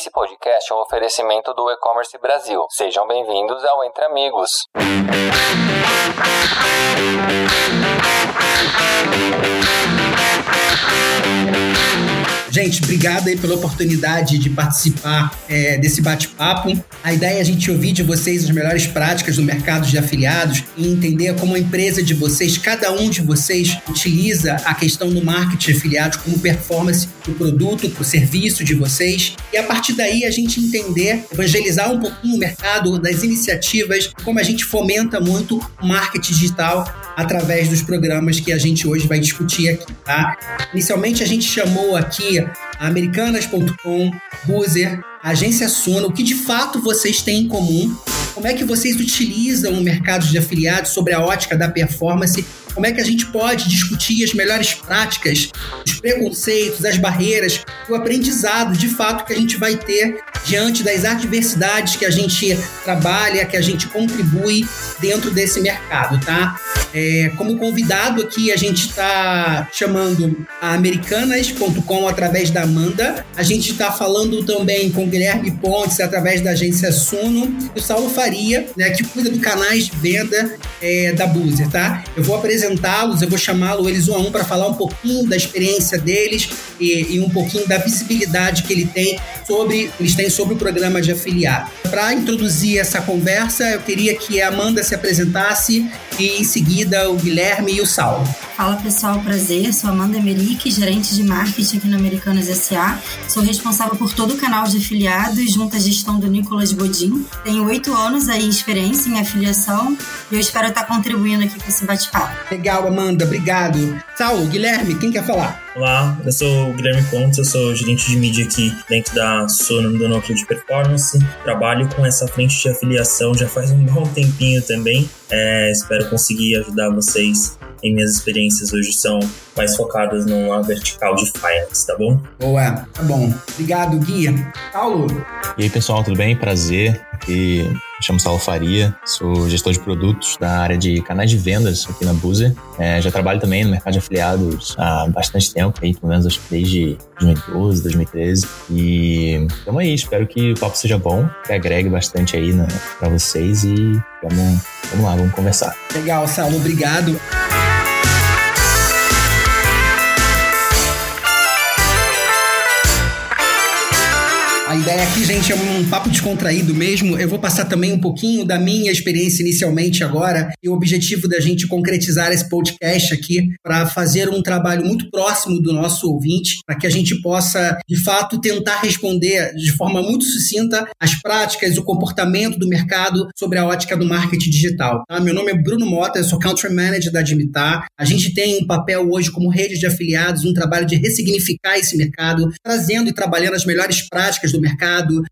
Esse podcast é um oferecimento do E-Commerce Brasil. Sejam bem-vindos ao Entre Amigos. Gente, obrigado aí pela oportunidade de participar é, desse bate-papo. A ideia é a gente ouvir de vocês as melhores práticas do mercado de afiliados e entender como a empresa de vocês, cada um de vocês, utiliza a questão do marketing de afiliados como performance do produto, do serviço de vocês. E a partir daí a gente entender, evangelizar um pouquinho o mercado das iniciativas, como a gente fomenta muito o marketing digital através dos programas que a gente hoje vai discutir aqui, tá? Inicialmente a gente chamou aqui Americanas.com, Boozer, Agência Suno, o que de fato vocês têm em comum, como é que vocês utilizam o mercado de afiliados sobre a ótica da performance como é que a gente pode discutir as melhores práticas, os preconceitos, as barreiras, o aprendizado de fato que a gente vai ter diante das adversidades que a gente trabalha, que a gente contribui dentro desse mercado, tá? É, como convidado aqui, a gente está chamando a Americanas.com através da Amanda. A gente está falando também com Guilherme Pontes através da agência Suno e o Saulo Faria, né, que cuida do canais de venda é, da Boozer, tá? Eu vou apresentá-los, eu vou chamá-los eles um a um para falar um pouquinho da experiência deles e, e, um pouquinho da visibilidade que ele tem sobre, eles têm sobre o programa de afiliado. Para introduzir essa conversa, eu queria que a Amanda se apresentasse e em seguida o Guilherme e o Saulo. Fala pessoal, prazer. Sou Amanda Emerick, gerente de marketing aqui no Americanas SA. Sou responsável por todo o canal de afiliados junto à gestão do Nicolas Bodin. Tenho oito anos aí experiência em afiliação e eu espero estar contribuindo aqui com esse bate-papo. Legal, Amanda, obrigado. Saulo, Guilherme, quem quer falar? Olá, eu sou o Guilherme Pontes, eu sou gerente de mídia aqui dentro da Sono do Núcleo de Performance. Trabalho com essa frente de afiliação já faz um bom tempinho também. É, espero conseguir ajudar vocês em minhas experiências hoje são mais focadas numa vertical de finance, tá bom? Boa, tá bom. Obrigado, Guia. Paulo. E aí, pessoal, tudo bem? Prazer. Aqui me chamo Saulo Faria, sou gestor de produtos da área de canais de vendas aqui na Boozer. É, já trabalho também no mercado de afiliados há bastante tempo, aí, pelo menos desde 2012, 2013. E estamos aí, espero que o papo seja bom, que agregue bastante aí para vocês e vamos, vamos lá, vamos conversar. Legal, Saulo, obrigado. Ideia aqui, gente, é um papo descontraído mesmo. Eu vou passar também um pouquinho da minha experiência inicialmente agora e o objetivo da gente concretizar esse podcast aqui para fazer um trabalho muito próximo do nosso ouvinte, para que a gente possa, de fato, tentar responder de forma muito sucinta as práticas, o comportamento do mercado sobre a ótica do marketing digital. Tá? Meu nome é Bruno Mota, eu sou Country Manager da Admitar. A gente tem um papel hoje como rede de afiliados, um trabalho de ressignificar esse mercado, trazendo e trabalhando as melhores práticas do mercado,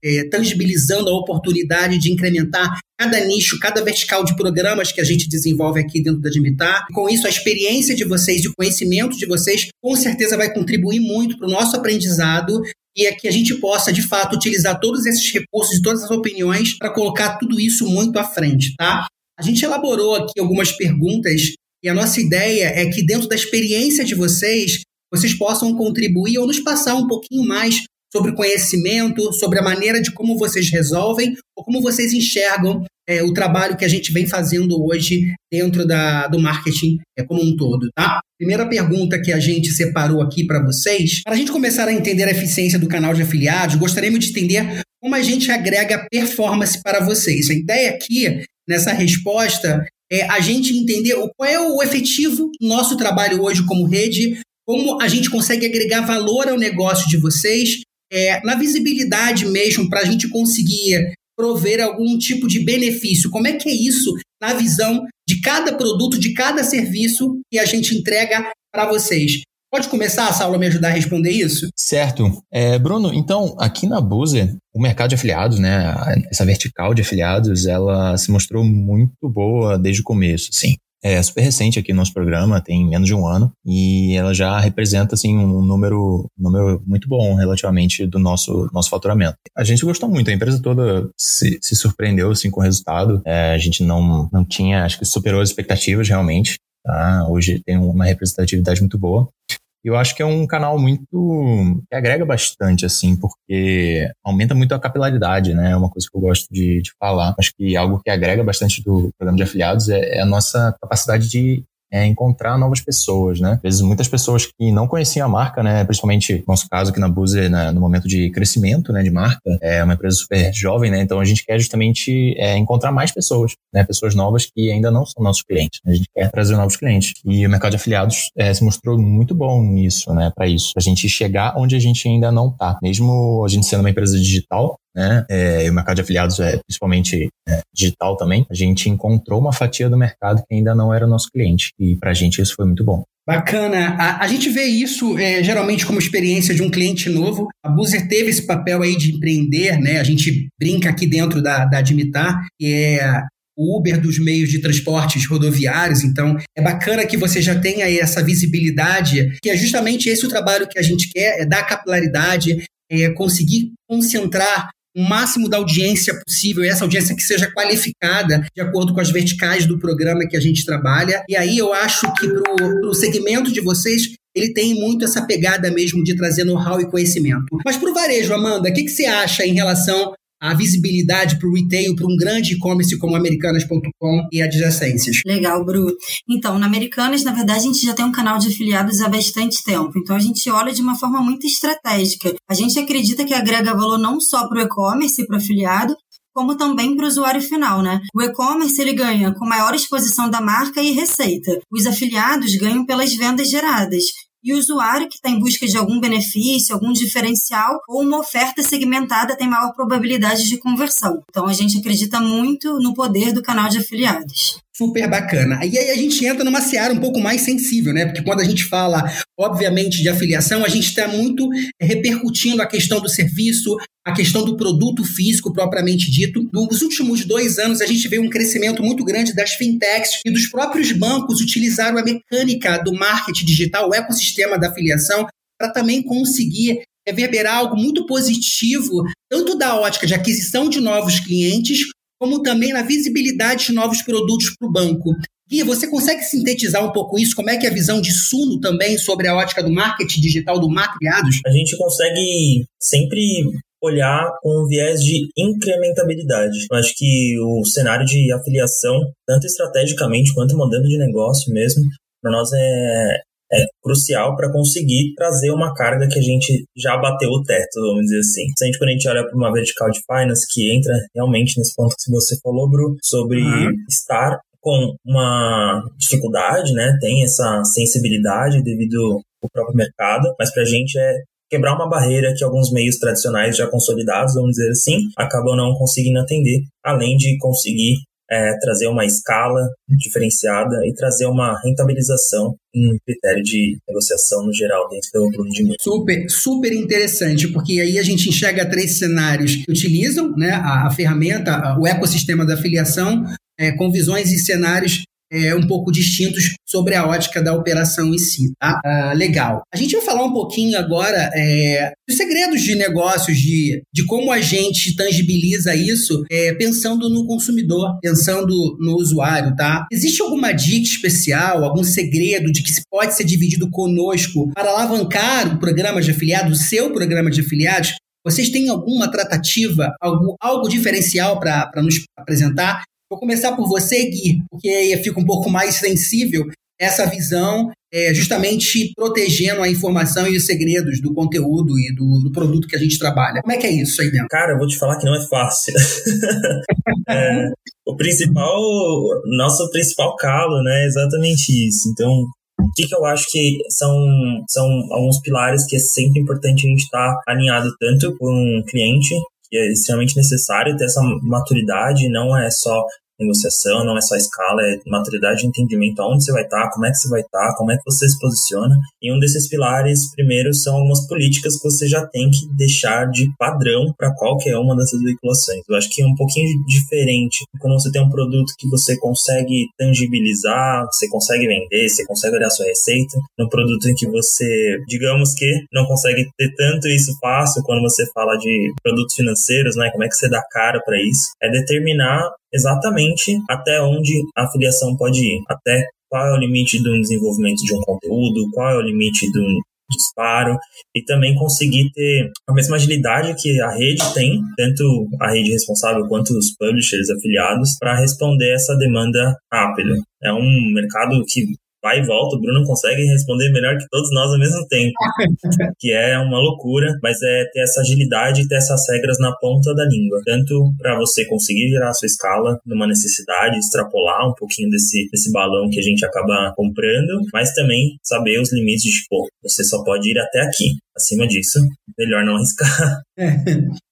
é, tangibilizando a oportunidade de incrementar cada nicho, cada vertical de programas que a gente desenvolve aqui dentro da Dimitar. Com isso, a experiência de vocês e o conhecimento de vocês com certeza vai contribuir muito para o nosso aprendizado e é que a gente possa, de fato, utilizar todos esses recursos e todas as opiniões para colocar tudo isso muito à frente, tá? A gente elaborou aqui algumas perguntas e a nossa ideia é que, dentro da experiência de vocês, vocês possam contribuir ou nos passar um pouquinho mais sobre conhecimento, sobre a maneira de como vocês resolvem ou como vocês enxergam é, o trabalho que a gente vem fazendo hoje dentro da, do marketing é, como um todo, tá? Primeira pergunta que a gente separou aqui para vocês, para a gente começar a entender a eficiência do canal de afiliados, gostaríamos de entender como a gente agrega performance para vocês. A ideia aqui, nessa resposta, é a gente entender qual é o efetivo nosso trabalho hoje como rede, como a gente consegue agregar valor ao negócio de vocês é, na visibilidade mesmo, para a gente conseguir prover algum tipo de benefício. Como é que é isso na visão de cada produto, de cada serviço que a gente entrega para vocês? Pode começar, Saulo, me ajudar a responder isso? Certo. É, Bruno, então, aqui na Buzer, o mercado de afiliados, né, essa vertical de afiliados, ela se mostrou muito boa desde o começo, sim é super recente aqui no nosso programa, tem menos de um ano, e ela já representa assim, um número, número muito bom relativamente do nosso, nosso faturamento. A gente gostou muito, a empresa toda se, se surpreendeu assim, com o resultado. É, a gente não, não tinha, acho que superou as expectativas realmente. Tá? Hoje tem uma representatividade muito boa. Eu acho que é um canal muito que agrega bastante, assim, porque aumenta muito a capilaridade, né? É uma coisa que eu gosto de, de falar. Acho que algo que agrega bastante do programa de afiliados é, é a nossa capacidade de é encontrar novas pessoas, né? Às vezes muitas pessoas que não conheciam a marca, né? Principalmente no nosso caso aqui na Buzer, né? no momento de crescimento, né? De marca, é uma empresa super jovem, né? Então a gente quer justamente é, encontrar mais pessoas, né? Pessoas novas que ainda não são nossos clientes. Né? A gente quer trazer novos clientes. E o mercado de afiliados é, se mostrou muito bom nisso, né? Para isso, a gente chegar onde a gente ainda não tá. Mesmo a gente sendo uma empresa digital, né? É, e o mercado de afiliados é principalmente é, digital também. A gente encontrou uma fatia do mercado que ainda não era nosso cliente e para a gente isso foi muito bom. Bacana. A, a gente vê isso é, geralmente como experiência de um cliente novo. A Buzer teve esse papel aí de empreender, né? A gente brinca aqui dentro da, da Admitar, que é o Uber dos meios de transportes rodoviários. Então, é bacana que você já tenha essa visibilidade, que é justamente esse o trabalho que a gente quer, é dar capilaridade, é conseguir concentrar o máximo da audiência possível, e essa audiência que seja qualificada de acordo com as verticais do programa que a gente trabalha. E aí eu acho que para o segmento de vocês, ele tem muito essa pegada mesmo de trazer know-how e conhecimento. Mas para o varejo, Amanda, o que, que você acha em relação a visibilidade para o retail, para um grande e-commerce como americanas.com e adjacências. Legal, Bru. Então, na Americanas, na verdade, a gente já tem um canal de afiliados há bastante tempo. Então, a gente olha de uma forma muito estratégica. A gente acredita que agrega valor não só para o e-commerce e para o afiliado, como também para o usuário final, né? O e-commerce ele ganha com maior exposição da marca e receita. Os afiliados ganham pelas vendas geradas e o usuário que está em busca de algum benefício, algum diferencial ou uma oferta segmentada tem maior probabilidade de conversão. Então a gente acredita muito no poder do canal de afiliados super bacana. E aí a gente entra numa seara um pouco mais sensível, né? Porque quando a gente fala, obviamente, de afiliação, a gente está muito repercutindo a questão do serviço, a questão do produto físico propriamente dito. Nos últimos dois anos, a gente vê um crescimento muito grande das fintechs e dos próprios bancos utilizaram a mecânica do marketing digital, o ecossistema da afiliação, para também conseguir reverberar algo muito positivo, tanto da ótica de aquisição de novos clientes, como também na visibilidade de novos produtos para o banco. Gui, você consegue sintetizar um pouco isso? Como é que é a visão de Suno também sobre a ótica do marketing digital do Macriados? A gente consegue sempre olhar com um viés de incrementabilidade. Eu acho que o cenário de afiliação, tanto estrategicamente quanto modelo de negócio mesmo, para nós é, é crucial para conseguir trazer uma carga que a gente já bateu o teto, vamos dizer assim. Se a gente, quando a gente olha para uma vertical de finance que entra realmente nesse ponto que você falou, Bru, sobre uhum. estar com uma dificuldade, né? Tem essa sensibilidade devido ao próprio mercado, mas para a gente é quebrar uma barreira que alguns meios tradicionais já consolidados, vamos dizer assim, acabam não conseguindo atender, além de conseguir é, trazer uma escala diferenciada e trazer uma rentabilização em critério de negociação no geral dentro do plano de Super, super interessante, porque aí a gente enxerga três cenários que utilizam né, a, a ferramenta, o ecossistema da afiliação, é, com visões e cenários é, um pouco distintos sobre a ótica da operação em si. Tá? Ah, legal. A gente vai falar um pouquinho agora é, dos segredos de negócios, de, de como a gente tangibiliza isso, é, pensando no consumidor, pensando no usuário. Tá? Existe alguma dica especial, algum segredo de que se pode ser dividido conosco para alavancar o programa de afiliados, o seu programa de afiliados? Vocês têm alguma tratativa, algo, algo diferencial para nos apresentar? Vou começar por você, Gui, porque aí fica um pouco mais sensível essa visão, é, justamente protegendo a informação e os segredos do conteúdo e do, do, produto que a gente trabalha. Como é que é isso aí dentro? Cara, eu vou te falar que não é fácil. é, o principal, nosso principal calo, né, é exatamente isso. Então, o que, que eu acho que são, são alguns pilares que é sempre importante a gente estar tá alinhado tanto com um cliente que é extremamente necessário ter essa maturidade, não é só negociação, não é só escala, é maturidade de entendimento aonde você vai estar, tá, como é que você vai estar, tá, como é que você se posiciona. E um desses pilares, primeiro, são algumas políticas que você já tem que deixar de padrão para qualquer uma dessas veiculações. Eu acho que é um pouquinho diferente quando você tem um produto que você consegue tangibilizar, você consegue vender, você consegue olhar a sua receita, um produto em que você, digamos que, não consegue ter tanto isso fácil quando você fala de produtos financeiros, né? Como é que você dá cara para isso? É determinar exatamente até onde a afiliação pode ir, até qual é o limite do desenvolvimento de um conteúdo, qual é o limite do, disparo e também conseguir ter a mesma agilidade que a rede tem, tanto a rede responsável quanto os publishers afiliados, para responder essa demanda rápida. É um mercado que vai e volta, o Bruno consegue responder melhor que todos nós ao mesmo tempo, que é uma loucura, mas é ter essa agilidade e ter essas regras na ponta da língua, tanto para você conseguir gerar a sua escala numa necessidade, extrapolar um pouquinho desse, desse balão que a gente acaba comprando, mas também saber os limites de, pô, você só pode ir até aqui. Acima disso, melhor não arriscar. É,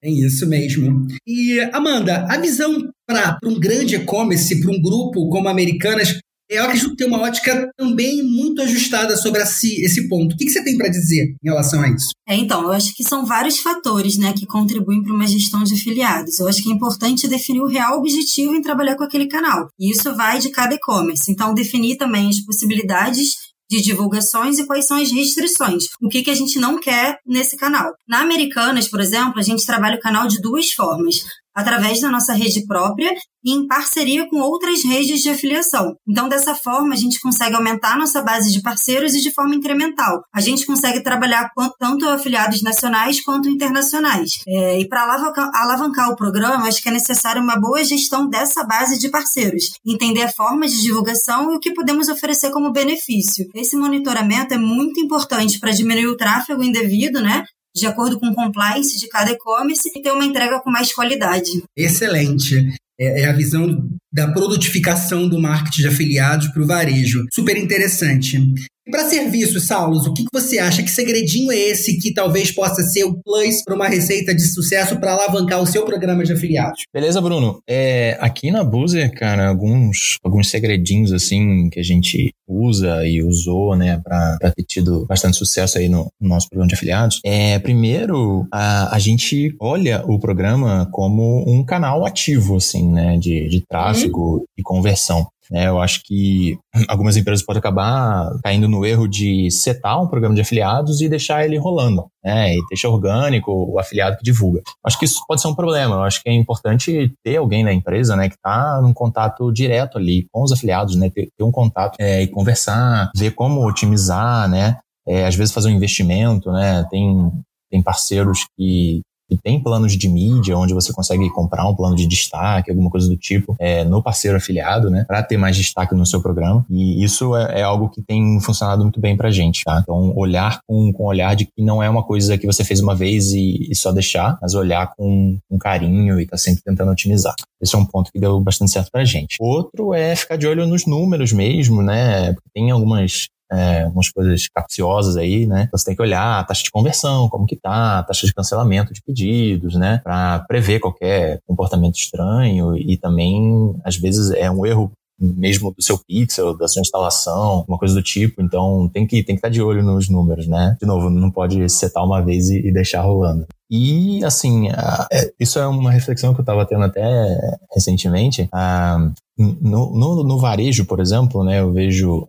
é isso mesmo. E, Amanda, a visão para um grande e-commerce, para um grupo como Americanas, eu acredito ter uma ótica também muito ajustada sobre esse, esse ponto. O que, que você tem para dizer em relação a isso? É, então, eu acho que são vários fatores né, que contribuem para uma gestão de afiliados. Eu acho que é importante definir o real objetivo em trabalhar com aquele canal. E isso vai de cada e-commerce. Então, definir também as possibilidades de divulgações e quais são as restrições. O que, que a gente não quer nesse canal. Na Americanas, por exemplo, a gente trabalha o canal de duas formas através da nossa rede própria e em parceria com outras redes de afiliação. Então, dessa forma, a gente consegue aumentar nossa base de parceiros e de forma incremental. A gente consegue trabalhar tanto afiliados nacionais quanto internacionais. É, e para alavancar, alavancar o programa, acho que é necessário uma boa gestão dessa base de parceiros, entender a forma de divulgação e o que podemos oferecer como benefício. Esse monitoramento é muito importante para diminuir o tráfego indevido, né? De acordo com o compliance de cada e-commerce e ter uma entrega com mais qualidade. Excelente. É, é a visão da produtificação do marketing de afiliados para o varejo. Super interessante. E para serviços, Saulos, o que, que você acha? Que segredinho é esse que talvez possa ser o plus para uma receita de sucesso para alavancar o seu programa de afiliados? Beleza, Bruno. É, aqui na Boozer, cara, alguns, alguns segredinhos assim que a gente usa e usou, né, para ter tido bastante sucesso aí no, no, nosso programa de afiliados. É, primeiro, a, a gente olha o programa como um canal ativo, assim, né, de, de tráfego uhum. e conversão. É, eu acho que algumas empresas podem acabar caindo no erro de setar um programa de afiliados e deixar ele rolando, né? E deixar orgânico o afiliado que divulga. Acho que isso pode ser um problema. Eu acho que é importante ter alguém na empresa, né, que está num contato direto ali com os afiliados, né? Ter, ter um contato é, e conversar, ver como otimizar, né? É, às vezes fazer um investimento, né? Tem, tem parceiros que e tem planos de mídia onde você consegue comprar um plano de destaque, alguma coisa do tipo, é, no parceiro afiliado, né, para ter mais destaque no seu programa. E isso é, é, algo que tem funcionado muito bem pra gente, tá? Então, olhar com, com olhar de que não é uma coisa que você fez uma vez e, e só deixar, mas olhar com, com carinho e tá sempre tentando otimizar. Esse é um ponto que deu bastante certo pra gente. Outro é ficar de olho nos números mesmo, né? Tem algumas é, algumas coisas capciosas aí, né? Você tem que olhar a taxa de conversão, como que tá, a taxa de cancelamento de pedidos, né? Para prever qualquer comportamento estranho e também, às vezes, é um erro mesmo do seu pixel, da sua instalação, uma coisa do tipo. Então tem que, tem que estar de olho nos números, né? De novo, não pode setar uma vez e, e deixar rolando. E, assim, é, isso é uma reflexão que eu estava tendo até recentemente. no, no, no, varejo, por exemplo, né, eu vejo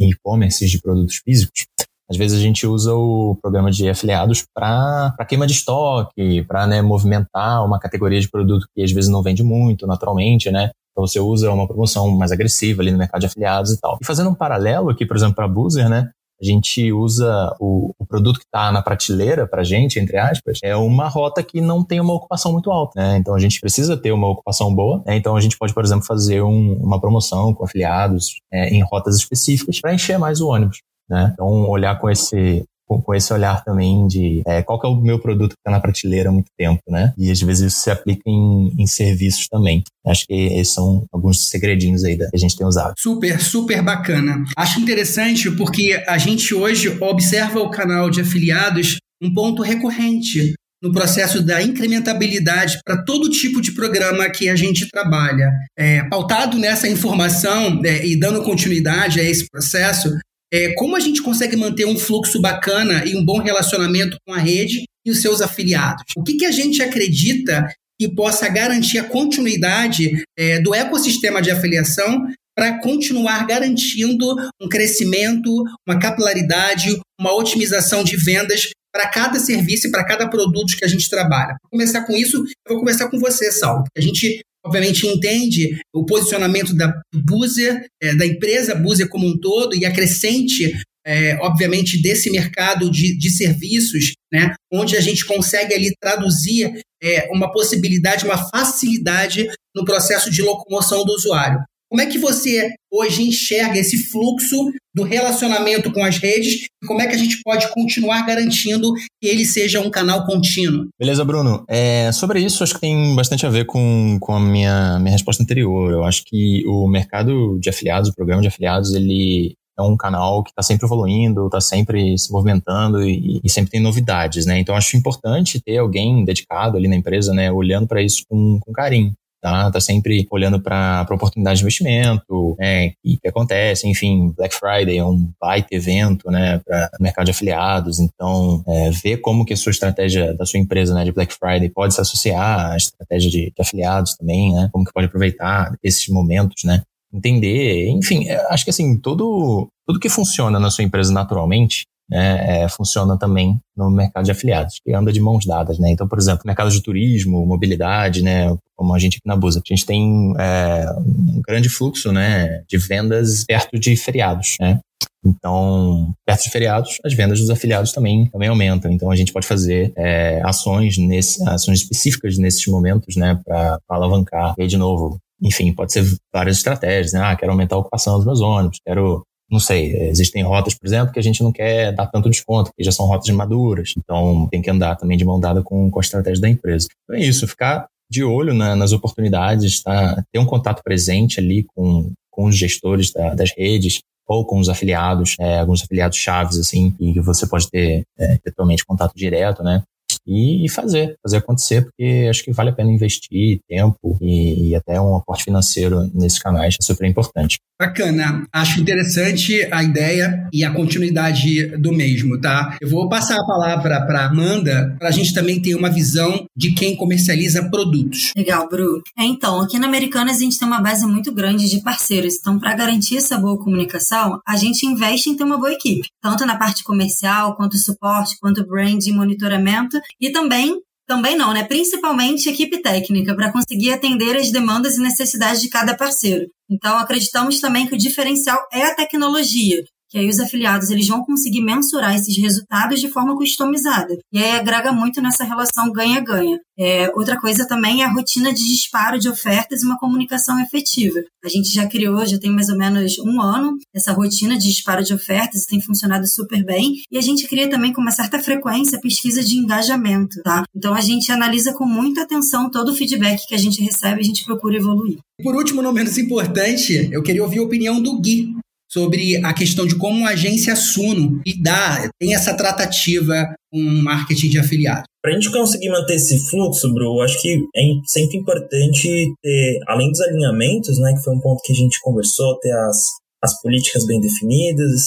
em e-commerce de produtos físicos, às vezes a gente usa o programa de afiliados para queima de estoque, para né, movimentar uma categoria de produto que às vezes não vende muito naturalmente, né? Então você usa uma promoção mais agressiva ali no mercado de afiliados e tal. E fazendo um paralelo aqui, por exemplo, para a Boozer, né? A gente usa o, o produto que está na prateleira para gente, entre aspas, é uma rota que não tem uma ocupação muito alta, né? Então a gente precisa ter uma ocupação boa, né? Então a gente pode, por exemplo, fazer um, uma promoção com afiliados é, em rotas específicas para encher mais o ônibus. Né? Então, olhar com esse, com, esse olhar também de é, qual que é o meu produto que está na prateleira há muito tempo, né? E às vezes isso se aplica em, em serviços também. Acho que esses são alguns segredinhos aí que a gente tem usado. Super, super bacana. Acho interessante porque a gente hoje observa o canal de afiliados um ponto recorrente no processo da incrementabilidade para todo tipo de programa que a gente trabalha. É, pautado nessa informação é, e dando continuidade a esse processo, é, como a gente consegue manter um fluxo bacana e um bom relacionamento com a rede e os seus afiliados? O que, que a gente acredita que possa garantir a continuidade é, do ecossistema de afiliação para continuar garantindo um crescimento, uma capilaridade, uma otimização de vendas para cada serviço e para cada produto que a gente trabalha. Para começar com isso, eu vou começar com você, Saulo. A gente obviamente entende o posicionamento da Buzer, é, da empresa Buzer como um todo e a crescente é, obviamente, desse mercado de, de serviços, né, onde a gente consegue ali traduzir é, uma possibilidade, uma facilidade no processo de locomoção do usuário. Como é que você hoje enxerga esse fluxo do relacionamento com as redes e como é que a gente pode continuar garantindo que ele seja um canal contínuo? Beleza, Bruno. É, sobre isso, acho que tem bastante a ver com, com a minha, minha resposta anterior. Eu acho que o mercado de afiliados, o programa de afiliados, ele é um canal que está sempre evoluindo, está sempre se movimentando e, e, sempre tem novidades, né? Então acho importante ter alguém dedicado ali na empresa, né, olhando para isso com, com carinho tá? Tá sempre olhando para oportunidade de investimento, né? E que acontece, enfim, Black Friday é um baita evento, né? Para mercado de afiliados, então é, ver como que a sua estratégia da sua empresa, né, de Black Friday pode se associar à estratégia de, de afiliados também, né? Como que pode aproveitar esses momentos, né? Entender, enfim, é, acho que assim, todo, tudo que funciona na sua empresa naturalmente, né, é, funciona também no mercado de afiliados, que anda de mãos dadas, né? Então, por exemplo, mercado de turismo, mobilidade, né, como a gente aqui na Busa, a gente tem é, um grande fluxo, né, de vendas perto de feriados, né? Então, perto de feriados, as vendas dos afiliados também, também aumentam. Então, a gente pode fazer é, ações, nesse, ações específicas nesses momentos, né, para alavancar. E aí, de novo, enfim, pode ser várias estratégias, né? Ah, quero aumentar a ocupação dos meus ônibus, quero não sei, existem rotas, por exemplo, que a gente não quer dar tanto desconto, porque já são rotas maduras. Então, tem que andar também de mão dada com, com a estratégia da empresa. Então é isso, ficar de olho na, nas oportunidades, tá? ter um contato presente ali com, com os gestores da, das redes, ou com os afiliados, é, alguns afiliados chaves, assim, que você pode ter, é, eventualmente, contato direto, né? E, fazer, fazer acontecer, porque acho que vale a pena investir tempo e, e até um aporte financeiro nesses canais, é super importante. Bacana, acho interessante a ideia e a continuidade do mesmo, tá? Eu vou passar a palavra para Amanda, para a gente também ter uma visão de quem comercializa produtos. Legal, Bru. É, então, aqui na Americanas a gente tem uma base muito grande de parceiros, então para garantir essa boa comunicação, a gente investe em ter uma boa equipe, tanto na parte comercial, quanto suporte, quanto brand e monitoramento, e também também não, né? Principalmente equipe técnica, para conseguir atender as demandas e necessidades de cada parceiro. Então, acreditamos também que o diferencial é a tecnologia, que aí os afiliados eles vão conseguir mensurar esses resultados de forma customizada. E aí agrega muito nessa relação ganha-ganha. É, outra coisa também é a rotina de disparo de ofertas e uma comunicação efetiva. A gente já criou, já tem mais ou menos um ano, essa rotina de disparo de ofertas, tem funcionado super bem. E a gente cria também com uma certa frequência pesquisa de engajamento, tá? Então a gente analisa com muita atenção todo o feedback que a gente recebe a gente procura evoluir. Por último, não menos importante, eu queria ouvir a opinião do Gui sobre a questão de como a agência Suno dá, tem essa tratativa com marketing de afiliados. Para a gente conseguir manter esse fluxo, Bro, acho que é sempre importante ter, além dos alinhamentos, né, que foi um ponto que a gente conversou, ter as, as políticas bem definidas,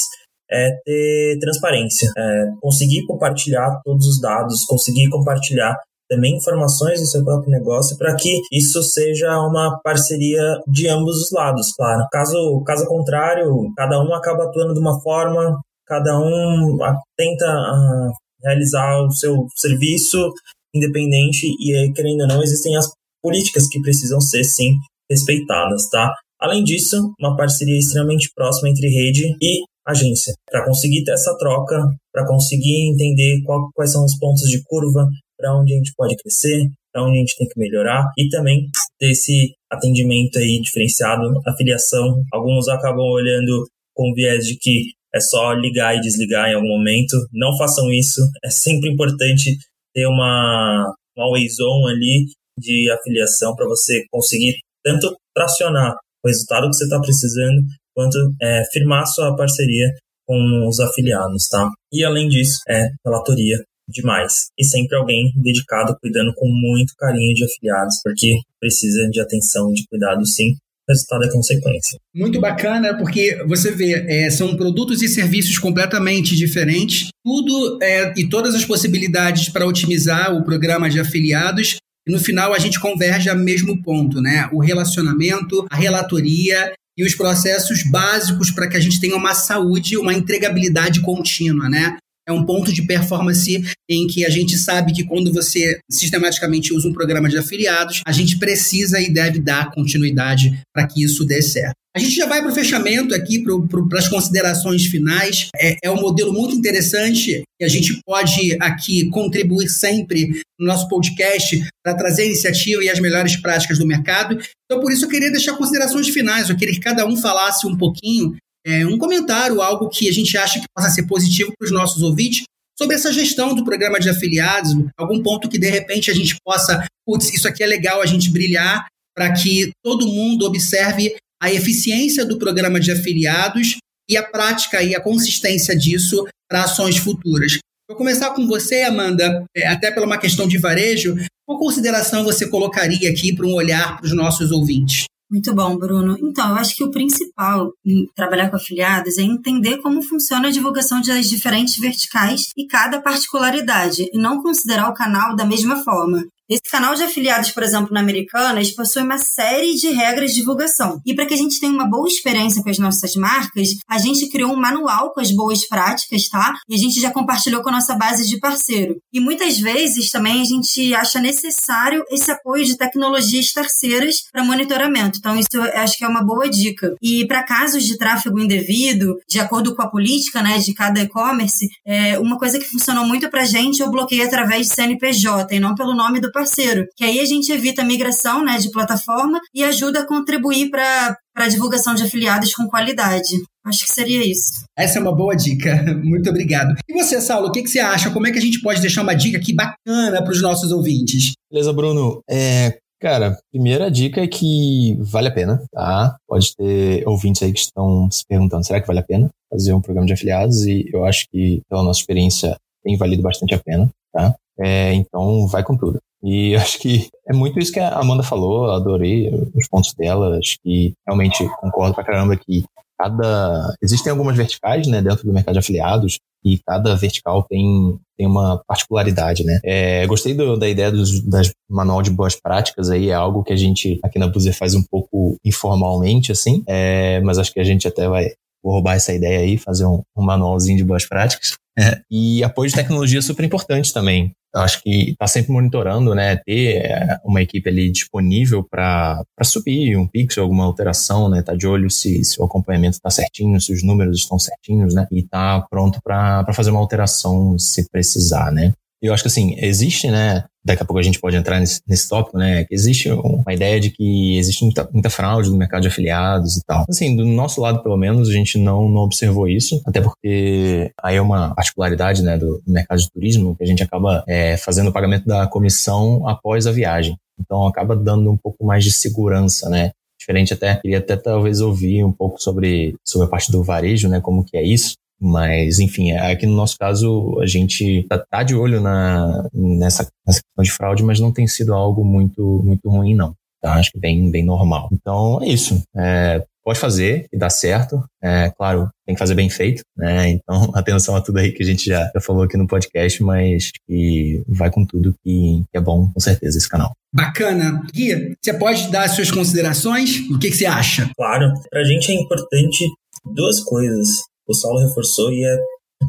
é ter transparência, é conseguir compartilhar todos os dados, conseguir compartilhar também informações do seu próprio negócio para que isso seja uma parceria de ambos os lados, claro. Caso, caso contrário, cada um acaba atuando de uma forma, cada um tenta uh, realizar o seu serviço independente e, querendo ou não, existem as políticas que precisam ser, sim, respeitadas, tá? Além disso, uma parceria extremamente próxima entre rede e agência, para conseguir ter essa troca, para conseguir entender qual, quais são os pontos de curva, para onde a gente pode crescer, para onde a gente tem que melhorar e também ter esse atendimento aí diferenciado, afiliação. Alguns acabam olhando com viés de que é só ligar e desligar em algum momento. Não façam isso. É sempre importante ter uma, uma always on ali de afiliação para você conseguir tanto tracionar o resultado que você está precisando, quanto é, firmar sua parceria com os afiliados, tá? E além disso, é relatoria demais. E sempre alguém dedicado, cuidando com muito carinho de afiliados, porque precisa de atenção, de cuidado sim. Resultado é consequência. Muito bacana, porque você vê, é, são produtos e serviços completamente diferentes, tudo é, e todas as possibilidades para otimizar o programa de afiliados. E no final a gente converge ao mesmo ponto, né? O relacionamento, a relatoria e os processos básicos para que a gente tenha uma saúde, uma entregabilidade contínua, né? É um ponto de performance em que a gente sabe que quando você sistematicamente usa um programa de afiliados, a gente precisa e deve dar continuidade para que isso dê certo. A gente já vai para o fechamento aqui, para as considerações finais. É, é um modelo muito interessante que a gente pode aqui contribuir sempre no nosso podcast para trazer a iniciativa e as melhores práticas do mercado. Então, por isso, eu queria deixar considerações finais. Eu queria que cada um falasse um pouquinho, é, um comentário, algo que a gente acha que possa ser positivo para os nossos ouvintes sobre essa gestão do programa de afiliados, algum ponto que de repente a gente possa, putz, isso aqui é legal a gente brilhar para que todo mundo observe a eficiência do programa de afiliados e a prática e a consistência disso para ações futuras. Vou começar com você, Amanda, é, até pela uma questão de varejo. Qual consideração você colocaria aqui para um olhar para os nossos ouvintes? Muito bom, Bruno. Então, eu acho que o principal em trabalhar com afiliados é entender como funciona a divulgação das diferentes verticais e cada particularidade, e não considerar o canal da mesma forma. Esse canal de afiliados, por exemplo, na Americanas, possui uma série de regras de divulgação. E para que a gente tenha uma boa experiência com as nossas marcas, a gente criou um manual com as boas práticas, tá? E a gente já compartilhou com a nossa base de parceiro. E muitas vezes também a gente acha necessário esse apoio de tecnologias terceiras para monitoramento. Então, isso acho que é uma boa dica. E para casos de tráfego indevido, de acordo com a política né, de cada e-commerce, é, uma coisa que funcionou muito para a gente é o bloqueio através de CNPJ e não pelo nome do parceiro, que aí a gente evita a migração né, de plataforma e ajuda a contribuir para a divulgação de afiliados com qualidade. Acho que seria isso. Essa é uma boa dica. Muito obrigado. E você, Saulo, o que, que você acha? Como é que a gente pode deixar uma dica aqui bacana para os nossos ouvintes? Beleza, Bruno. É, Cara, primeira dica é que vale a pena, tá? Pode ter ouvintes aí que estão se perguntando, será que vale a pena fazer um programa de afiliados? E eu acho que, pela nossa experiência, tem valido bastante a pena, tá? É, então, vai com tudo. E acho que é muito isso que a Amanda falou, adorei os pontos dela, acho que realmente concordo pra caramba que cada. Existem algumas verticais né, dentro do mercado de afiliados e cada vertical tem, tem uma particularidade, né? É, gostei do, da ideia dos das manual de boas práticas aí, é algo que a gente aqui na Buzer faz um pouco informalmente, assim, é, mas acho que a gente até vai vou roubar essa ideia aí, fazer um, um manualzinho de boas práticas. É, e apoio de tecnologia é super importante também. Acho que está sempre monitorando, né? Ter é, uma equipe ali disponível para subir um pixel, alguma alteração, né? Tá de olho se, se o acompanhamento está certinho, se os números estão certinhos, né? E tá pronto para fazer uma alteração se precisar, né? Eu acho que assim, existe, né? Daqui a pouco a gente pode entrar nesse, nesse tópico, né? Existe uma ideia de que existe muita, muita, fraude no mercado de afiliados e tal. Assim, do nosso lado, pelo menos, a gente não, não observou isso, até porque aí é uma particularidade, né, do mercado de turismo, que a gente acaba é, fazendo o pagamento da comissão após a viagem. Então, acaba dando um pouco mais de segurança, né? Diferente até, queria até talvez ouvir um pouco sobre, sobre a parte do varejo, né? Como que é isso. Mas, enfim, é, aqui no nosso caso, a gente tá, tá de olho na, nessa, nessa questão de fraude, mas não tem sido algo muito, muito ruim, não. Tá? Acho que bem, bem normal. Então, é isso. É, pode fazer e dá certo. É, claro, tem que fazer bem feito, né? Então, atenção a tudo aí que a gente já, já falou aqui no podcast, mas que vai com tudo que, que é bom, com certeza, esse canal. Bacana. Gui, você pode dar as suas considerações? O que, que você acha? Claro. Pra gente é importante duas coisas o Saulo reforçou e é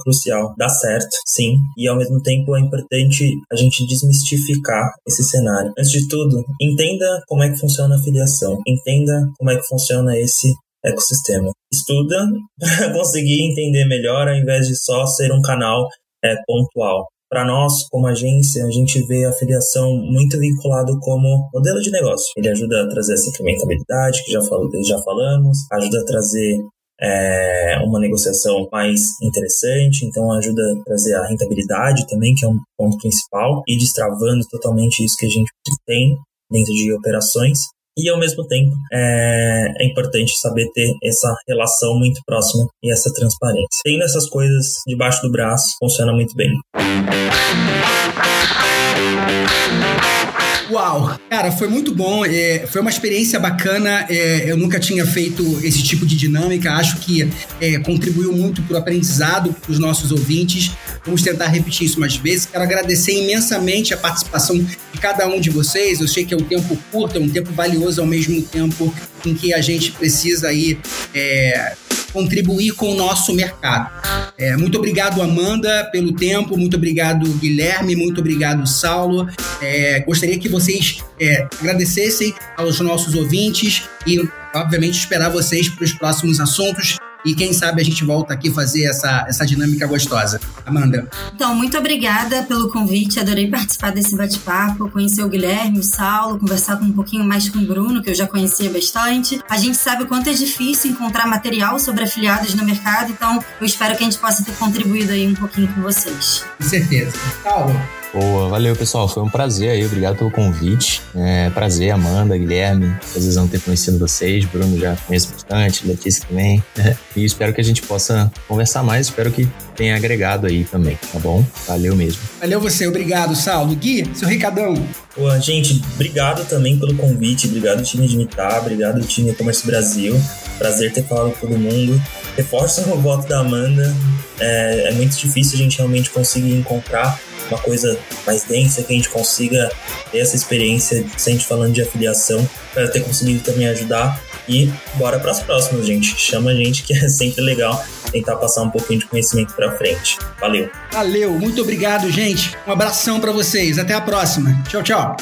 crucial. Dá certo, sim, e ao mesmo tempo é importante a gente desmistificar esse cenário. Antes de tudo, entenda como é que funciona a filiação, entenda como é que funciona esse ecossistema. Estuda para conseguir entender melhor, ao invés de só ser um canal é, pontual. Para nós, como agência, a gente vê a filiação muito vinculado como modelo de negócio. Ele ajuda a trazer essa incrementabilidade, que já, já falamos, ajuda a trazer é, uma negociação mais interessante, então ajuda a trazer a rentabilidade também, que é um ponto principal, e destravando totalmente isso que a gente tem dentro de operações. E ao mesmo tempo é, é importante saber ter essa relação muito próxima e essa transparência. Tendo essas coisas debaixo do braço, funciona muito bem. Uau! Cara, foi muito bom. É, foi uma experiência bacana. É, eu nunca tinha feito esse tipo de dinâmica. Acho que é, contribuiu muito para o aprendizado dos nossos ouvintes. Vamos tentar repetir isso mais vezes. Quero agradecer imensamente a participação de cada um de vocês. Eu sei que é um tempo curto, é um tempo valioso ao mesmo tempo em que a gente precisa aí é, contribuir com o nosso mercado. É, muito obrigado, Amanda, pelo tempo, muito obrigado, Guilherme, muito obrigado, Saulo. É, gostaria que vocês é, agradecessem aos nossos ouvintes e obviamente, esperar vocês para os próximos assuntos. E quem sabe a gente volta aqui fazer essa, essa dinâmica gostosa. Amanda. Então, muito obrigada pelo convite. Adorei participar desse bate-papo, conhecer o Guilherme, o Saulo, conversar um pouquinho mais com o Bruno, que eu já conhecia bastante. A gente sabe o quanto é difícil encontrar material sobre afiliados no mercado, então eu espero que a gente possa ter contribuído aí um pouquinho com vocês. Com certeza. Saulo. Boa, valeu pessoal, foi um prazer aí, obrigado pelo convite. É, prazer, Amanda, Guilherme, prazerzão ter conhecido vocês, Bruno já conheço bastante, Letícia também. E espero que a gente possa conversar mais, espero que tenha agregado aí também, tá bom? Valeu mesmo. Valeu você, obrigado, Saulo. Gui, seu recadão. Boa, gente, obrigado também pelo convite, obrigado time de Mitar, obrigado time E-Commerce Brasil. Prazer ter falado com todo mundo. Reforça o voto da Amanda. É, é muito difícil a gente realmente conseguir encontrar uma coisa mais densa, que a gente consiga ter essa experiência, sempre falando de afiliação, para ter conseguido também ajudar. E bora para as próximas, gente. Chama a gente que é sempre legal tentar passar um pouquinho de conhecimento para frente. Valeu. Valeu, muito obrigado, gente. Um abração para vocês. Até a próxima. Tchau, tchau.